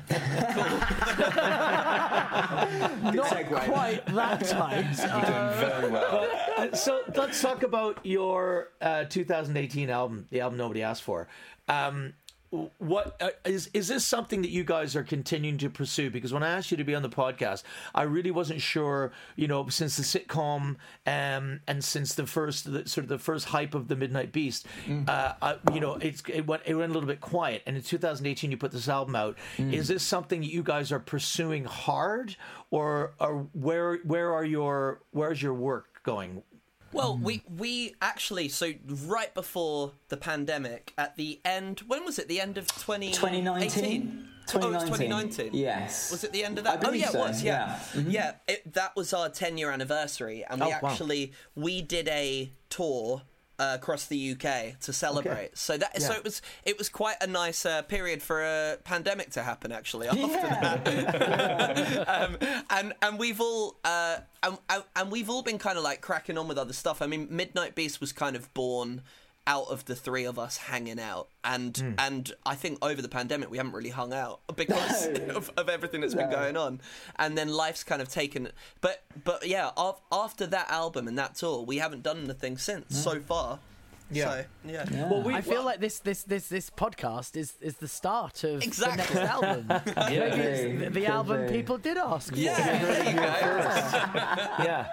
Not segue. quite that tight. Uh, Very well. Uh, so let's talk about your uh, 2018 album, the album nobody asked for. Um, what uh, is is this something that you guys are continuing to pursue? Because when I asked you to be on the podcast, I really wasn't sure. You know, since the sitcom um, and since the first the, sort of the first hype of the Midnight Beast, uh, I, you know, it's it went it went a little bit quiet. And in 2018, you put this album out. Is this something that you guys are pursuing hard, or or where where are your where's your work going? Well, we we actually so right before the pandemic, at the end, when was it? The end of 2018? 2019. Oh, it was 2019. Yes. Was it the end of that? oh yeah, so, it was. Yeah, yeah. Mhm. yeah. It, that was our 10 year anniversary, and we Oh, wow. actually we did a tour. Uh, across the UK to celebrate, so that so it was it was quite a nice uh, period for a pandemic to happen. Actually, after Yeah. that, um, and and we've all uh, and, and- and we've all been kind of like cracking on with other stuff. I mean, Midnight Beast was kind of born out of the three of us hanging out, and Hmm. and I think over the pandemic we haven't really hung out because No. of, of everything that's been going on, and then life's kind of taken. But but yeah, af- after that album and that tour, we haven't done anything since so far. Yeah. So, yeah. Well, we I feel like this this this this podcast is is the start of Exactly. the next album. Maybe it's the, the album be. people did ask for. Yeah, there you go. yeah.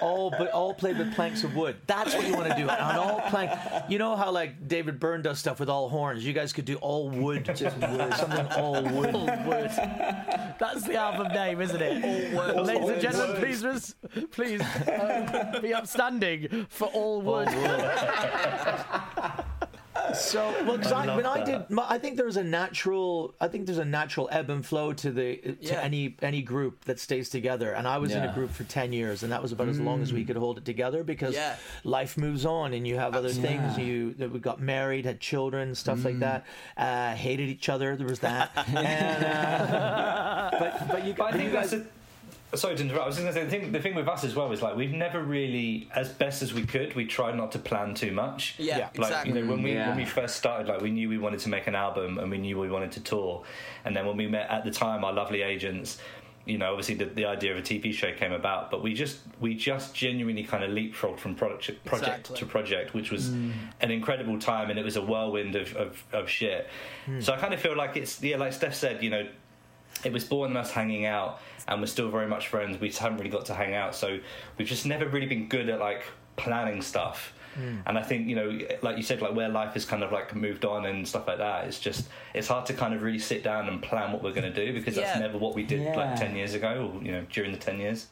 All but all played with planks of wood. That's what you want to do. On all plank. You know how like David Byrne does stuff with all horns. You guys could do all wood. Just wood. Something all wood. All wood. That's the album name, isn't it? All wood. Ladies and gentlemen, please, please uh, be upstanding for all wood. so well, 'cause I I, love when I that. did, I think there's a natural, I think there's a natural ebb and flow to the to Yeah. any any group that stays together. And I was in a group for ten years, and that was about as long as we could hold it together because Yeah. life moves on, and you have other things. You that we got married, had children, stuff like that. Uh, hated each other. There was that. and, uh, but but you, But I think you that's guys. a, Sorry to interrupt. I was going to say the thing. The thing with us as well is like we've never really, as best as we could, we tried not to plan too much. Yeah, Yeah. Like exactly. you know, when we Yeah. when we first started, like we knew we wanted to make an album and we knew we wanted to tour. And then when we met at the time, our lovely agents, you know, obviously the, the idea of a TV show came about. But we just we just genuinely kind of leapfrogged from project project Exactly. to project, which was mm. an incredible time, and it was a whirlwind of of, of shit. Hmm. So I kind of feel like it's yeah, like Steph said, you know, it was born in us hanging out and we're still very much friends we just haven't really got to hang out so we've just never really been good at like planning stuff hmm. and i think you know like you said like where life has kind of like moved on and stuff like that it's just it's hard to kind of really sit down and plan what we're going to do because that's never what we did Yeah. like 10 years ago or you know during the 10 years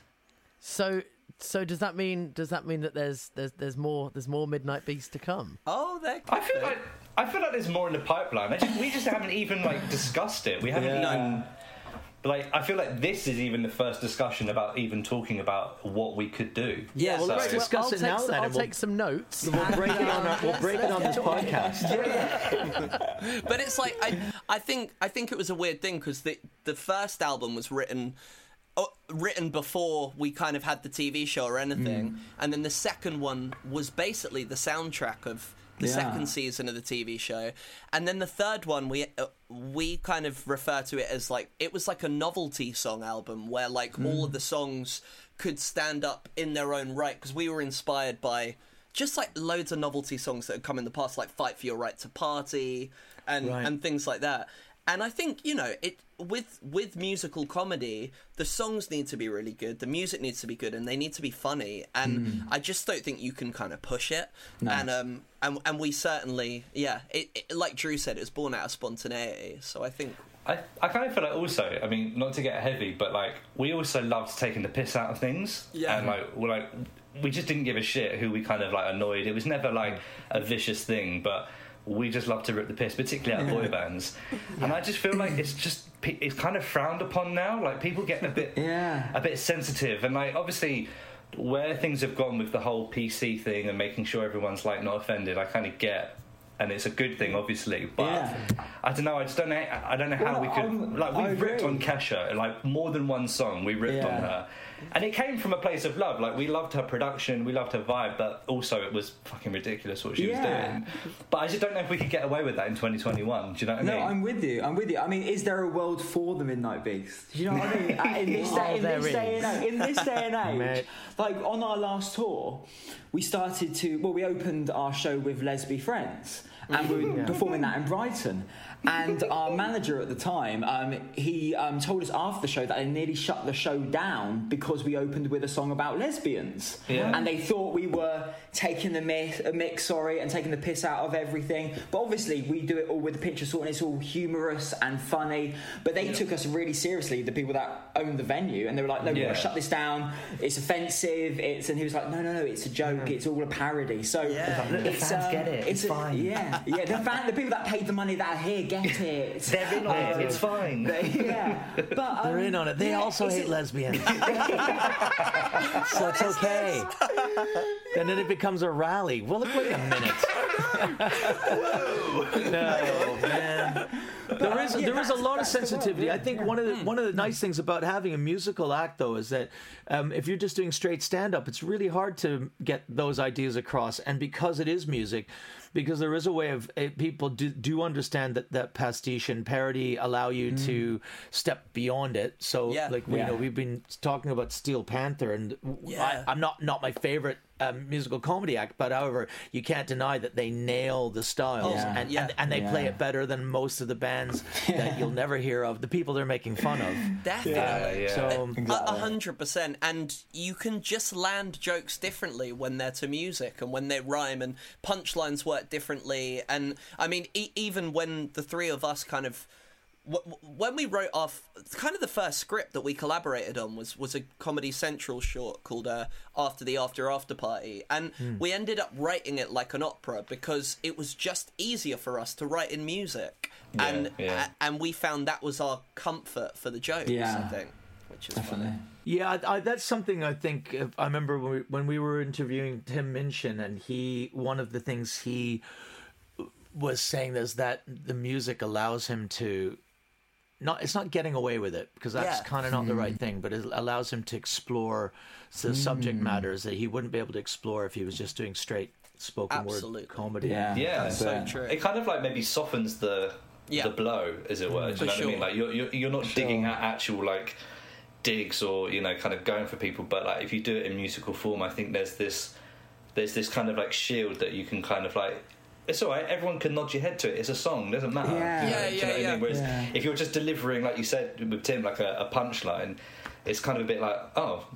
So so does that mean does that mean that there's there's there's more there's more Midnight Beast to come? Oh, there I could feel be. like I feel like there's more in the pipeline. Just, we just haven't even like discussed it. We haven't Yeah. even like. I feel like this is even the first discussion about even talking about what we could do. Yeah, well, let's discuss I'll it now some, then. I'll and we'll- take some notes. We'll break it on our, we'll break it on this podcast. but it's like I, I think I think it was a weird thing because the the first album was written. oh, Written before we kind of had the TV show or anything, mm. and then the second one was basically the soundtrack of the Yeah. second season of the TV show, and then the third one we uh, we kind of refer to it as like it was like a novelty song album where like all of the songs could stand up in their own right because we were inspired by just like loads of novelty songs that had come in the past, like "Fight for Your Right to Party" and Right. and things like that. And I think you know it with with musical comedy, the songs need to be really good, the music needs to be good, and they need to be funny. And I just don't think you can kind of push it. And um and and we certainly yeah, it, it like Drew said, it was born out of spontaneity. So I think I, I kind of feel like also, I mean, not to get heavy, but like we also loved taking the piss out of things. Yeah. And like, we're like, we just didn't give a shit who we kind of like annoyed. It was never like a vicious thing, but we just love to rip the piss, particularly out of boy bands. And I just feel like it's just it's kind of frowned upon now. Like people getting a bit Yeah. a bit sensitive, and like obviously where things have gone with the whole PC thing and making sure everyone's like not offended, I kind of get. And it's a good thing, obviously, but Yeah. I don't know. I just don't know. I don't know how Well, we could like we I ripped agree. on Kesha, like more than one song. We ripped on her, and it came from a place of love. Like we loved her production, we loved her vibe, but also it was fucking ridiculous what she was doing. But I just don't know if we could get away with that in 2021. Do you know what I mean? No. I'm with you. I'm with you. I mean, is there a world for the Midnight Beast? Do you know what I mean? Uh, in this day, Oh, in this day, and age, in this day and age, like on our last tour, we started to. Well, we opened our show with Lesby Friends, and we were performing that in Brighton. And our manager at the time, um, he um, told us after the show that they nearly shut the show down because we opened with a song about lesbians, Yeah. and they thought we were taking the myth, a mix, sorry, and taking the piss out of everything. But obviously, we do it all with a pinch of salt, and it's all humorous and funny. But they took us really seriously, the people that own the venue, and they were like, "No, we're gonna shut this down. It's offensive. It's," and he was like, "No, no, no, it's a joke. It's all a parody." So Yeah. Let the it's, fans um, get it. It's a- fine. Yeah, yeah. The, fan, the people that paid the money that are here get it. They're in on it. Um, It's fine. they- yeah, but um, They're in on it. They yeah, also hate a- lesbians. so it's okay. and then it becomes a rally. Well, look, wait a minute. no, man. There is there is a lot of sensitivity. I think one of the one of the nice things about having a musical act, though, is that um, if you're just doing straight stand up, it's really hard to get those ideas across. And because it is music, because there is a way of uh, people do, do understand that that pastiche and parody allow you to step beyond it. So, Yeah. like we Yeah. know, we've been talking about Steel Panther, and Yeah. I, am not not my favorite um, musical comedy act, but however, you can't deny that they nail the styles Yeah. and, Yeah. and and they play it better than most of the bands that you'll never hear of. The people they're making fun of. definitely. yeah. So A- A hundred percent, and you can just land jokes differently when they're to music and when they rhyme, and punchlines work differently. And I mean, e- even when the three of us kind of w- w- when we wrote off kind of the first script that we collaborated on was was a comedy central short called uh, after the after after party and Hmm. we ended up writing it like an opera because it was just easier for us to write in music Yeah, and yeah. a- and we found that was our comfort for the jokes Yeah. i think which is funny Yeah, I, I, that's something I think. uh, I remember when we, when we were interviewing Tim Minchin, and he one of the things he was saying is that the music allows him to not. It's not getting away with it because that's Yeah. kind of not the right Mm. thing, but it allows him to explore the subject Mm. matters that he wouldn't be able to explore if he was just doing straight spoken word comedy. yeah. yeah, so true. It kind of like maybe softens the the blow, as it were. Mm, Do you know for what I mean? sure. Like you're you're, you're not digging at actual like digs or you know kind of going for people, but like if you do it in musical form, I think there's this there's this kind of like shield that you can kind of like. It's all right. Everyone can nod your head to it. It's a song. It doesn't matter. Yeah. You know, Yeah, do you yeah, know what I mean? Whereas Yeah. if you're just delivering, like you said with Tim, like a, a punchline, it's kind of a bit like, oh,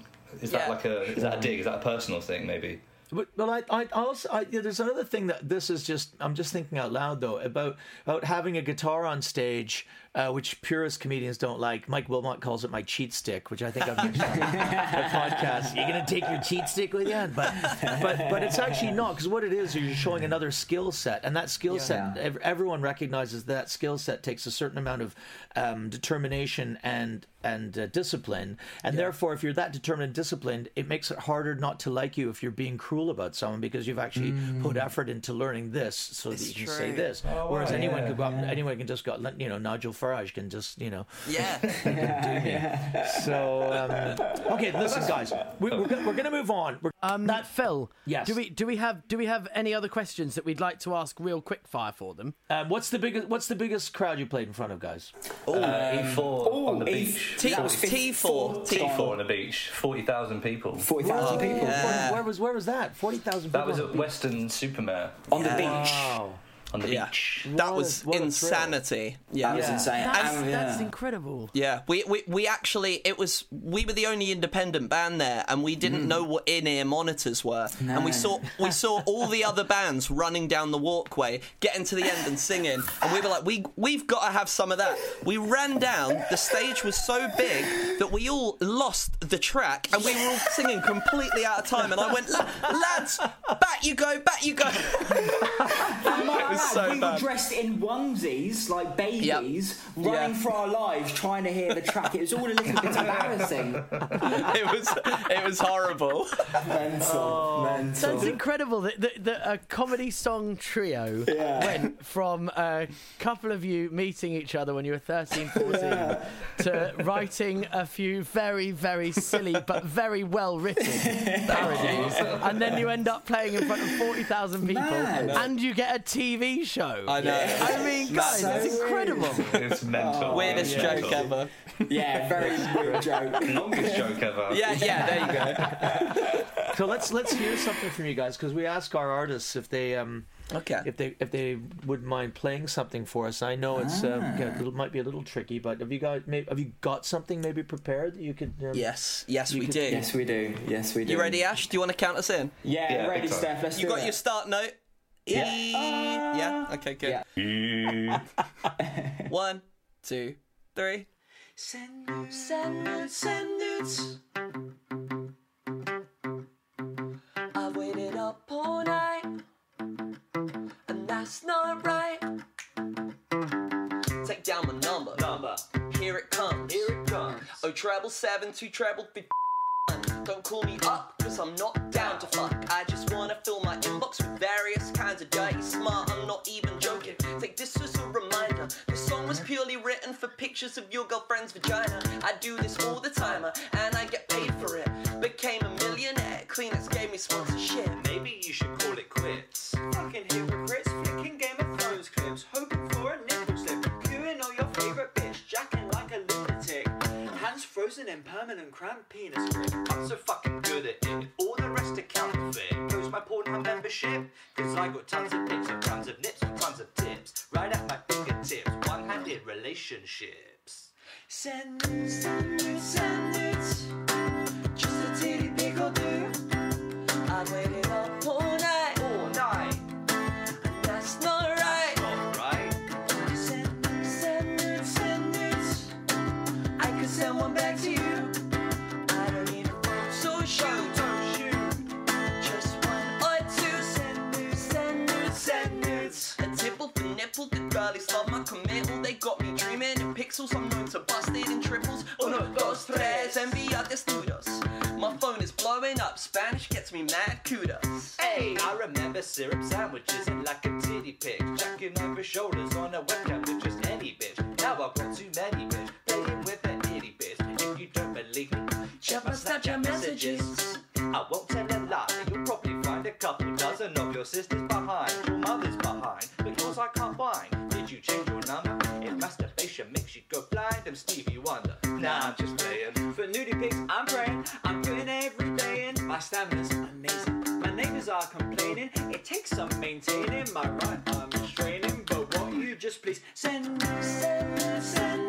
is that like a is that a dig? Is that a personal thing? Maybe. But, but I, I I also I, yeah, there's another thing that this is just I'm just thinking out loud though about about having a guitar on stage, uh, which purist comedians don't like. Mike Wilmot calls it my cheat stick, which I think I've mentioned on the podcast. You're gonna take your cheat stick with you, but but but it's actually not because what it is is you're showing another skill set, and that skill set Yeah. ev- everyone recognizes that skill set takes a certain amount of um, determination and and uh, discipline, and therefore if you're that determined and disciplined, it makes it harder not to like you if you're being cruel about someone because you've actually put effort into learning this so that you can say this. Oh, Whereas wow. anyone could go up, anyone can just go, you know, Nigel Farage can just, you know, yeah. do me. So um, okay, listen, guys, we, we're, we're going to move on. We're, um, that Phil. Yes. Do we do we have do we have any other questions that we'd like to ask real quick fire for them? Um, what's the biggest What's the biggest crowd you played in front of, guys? Uh, E4 on the beach. T- that was T4. T4 on the beach. Forty thousand people. Forty Whoa. Where, where was Where was that? Forty thousand. That was at Weston-super-Mare. On the beach. Wow. On the Yeah. beach. that was insanity yeah That was insane. That's, And- that's incredible. Yeah, we, we we actually it was we were the only independent band there, and we didn't mm. know what in ear monitors were, and we saw we saw all the other bands running down the walkway, getting to the end and singing, and we were like, we we've got to have some of that. We ran down. The stage was so big that we all lost the track, and we were all singing completely out of time. And I went, lads, back you go, back you go. it was so we bad. were dressed in onesies like babies, running Yeah. for our lives, trying to hear the track. It was all a little bit embarrassing. it was it was horrible. Mental, oh. mental. Sounds incredible that, that, that a comedy song trio Yeah. went from a couple of you meeting each other when you were 13, 14 to writing a few very, very silly but very well written parodies. and then you end up playing in front of 40,000 people Mad. and you get a TV show. I know. I mean, guys, So it's incredible. It's mental. Weirdest Yeah. joke ever. Yeah, very weird joke. Longest joke ever. Yeah, yeah. There you go. So let's let's hear something from you guys because we ask our artists if they um Okay. if they if they would mind playing something for us. I know it's um, yeah, it might be a little tricky, but have you got maybe, have you got something maybe prepared that you could? Um, Yes, yes, we could- do. Yes, we do. Yes, we do. You ready, Ash? Do you want to count us in? Yeah, Yeah, ready. Steph. Let's You do got it. your start note? Yeah. E- yeah. Okay, good. Yeah. One, two, three. Send nudes, send nudes, send nudes. I've waited up all night, and that's not right. Take down my number. Number. Here it comes. Here it comes. Oh, treble seven, two treble fifty. Don't call me up, cause I'm not down to fuck. I just wanna fill my inbox with various kinds of dirty smart. I'm not even joking. Take this as a reminder. This song was purely written for pictures of your girlfriend's vagina. I do this all the time, uh, and I get paid for it. Became a millionaire. Kleenex gave me sponsorship. Maybe you should call it quits. Fucking hypocrites, frozen in permanent cramped penis grip. So fucking good at it. All the rest are counterfeit. Post my Pornhub membership, cause I got tons of pics and tons of nips and tons of tips. Right at my fingertips, one-handed relationships. Send nudes, send nudes, send nudes. My committal, they got me dreaming in pixels. I'm known to bust it in triples. Oh Uno, dos, tres, envía desnudos. My phone is blowing up, Spanish gets me mad kudos. Hey, I remember syrup sandwiches and like a titty pic. Jacking over shoulders on a webcam with just any bitch. Now I've got too many bitch playing with an itty bitch. If you don't believe me, check my Snapchat messages. I won't tell a lie, you'll probably find a couple dozen of your sisters behind, Stevie Wonder. Nah, I'm just playing. For nudie pics, I'm praying. I'm putting everything. in. My stamina's amazing. My neighbors are complaining. It takes some maintaining. My right arm is straining. But won't you just please send me, send send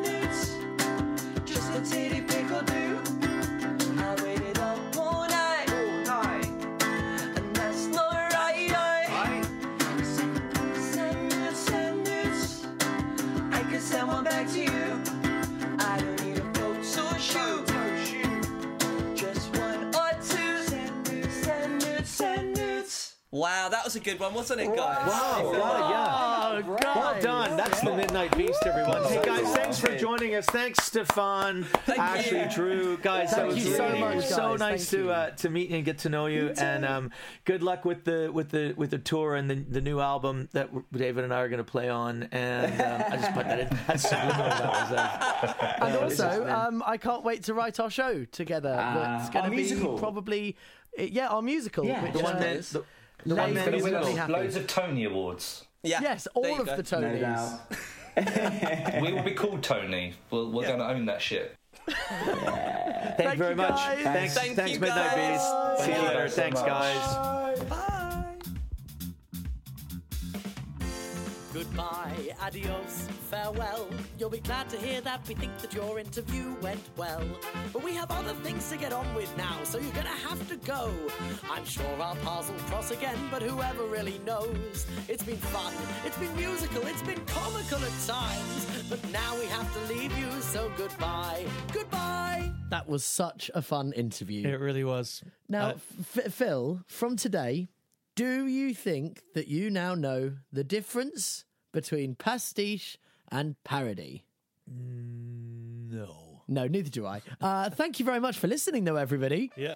Wow, that was a good one, wasn't it, guys? Wow, wow, yeah. Oh, Well done. That's the Midnight Beast, everyone. Hey, guys, thanks for joining us. Thanks, Stefan, Thank Ashley, Drew. Guys, that Thank was you so really- much, it was so guys. nice Thank to you. uh, to meet and get to know you. And um, good luck with the with the with the tour and the, the new album that David and I are going to play on. And um, I just put that in. That's subliminal. That was. Uh, And uh, also, um, I can't wait to write our show together. Ah, That's going our to be musical. probably, yeah, our musical. Yeah. which, the one uh, that the, the Lane one is gonna win Loads, happy. loads of Tony Awards. Yeah. yes, all of go. the No Tonys. doubt. we will be called Tony. We'll, we're Yeah. going to own that shit. Thank, you very you, much. guys. Thanks, Thank thanks, you, Midnight guys. Beast. See you Thank you later. guys so Thanks, much. guys. Goodbye, adios, farewell. You'll be glad to hear that we think that your interview went well. But we have other things to get on with now, so you're gonna have to go. I'm sure our paths will cross again, but whoever really knows? It's been fun, it's been musical, it's been comical at times. But now we have to leave you, so goodbye. Goodbye! That was such a fun interview. It really was. Now, Uh, F- Phil, from today, do you think that you now know the difference between pastiche and parody? no. No, neither do I. Uh, thank you very much for listening, though, everybody. Yeah.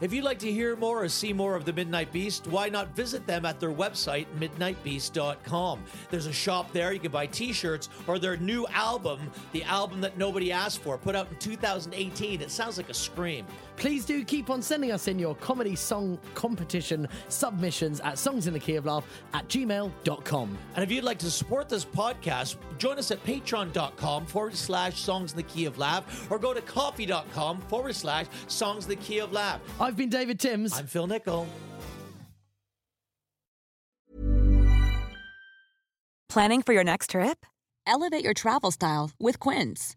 If you'd like to hear more or see more of the Midnight Beast, why not visit them at their website, midnightbeast.com? There's a shop there. You can buy t shirts or their new album, the album that nobody asked for, put out in 2018. It sounds like a scream. Please do keep on sending us in your comedy song competition submissions at songsinthekeyoflaugh at gmail.com. And if you'd like to support this podcast, join us at patreon.com forward slash songs in the key of laugh or go to ko-fi.com forward slash songs in the key of laugh. I've been David Timms. I'm Phil Nichol. Planning for your next trip? Elevate your travel style with Quince.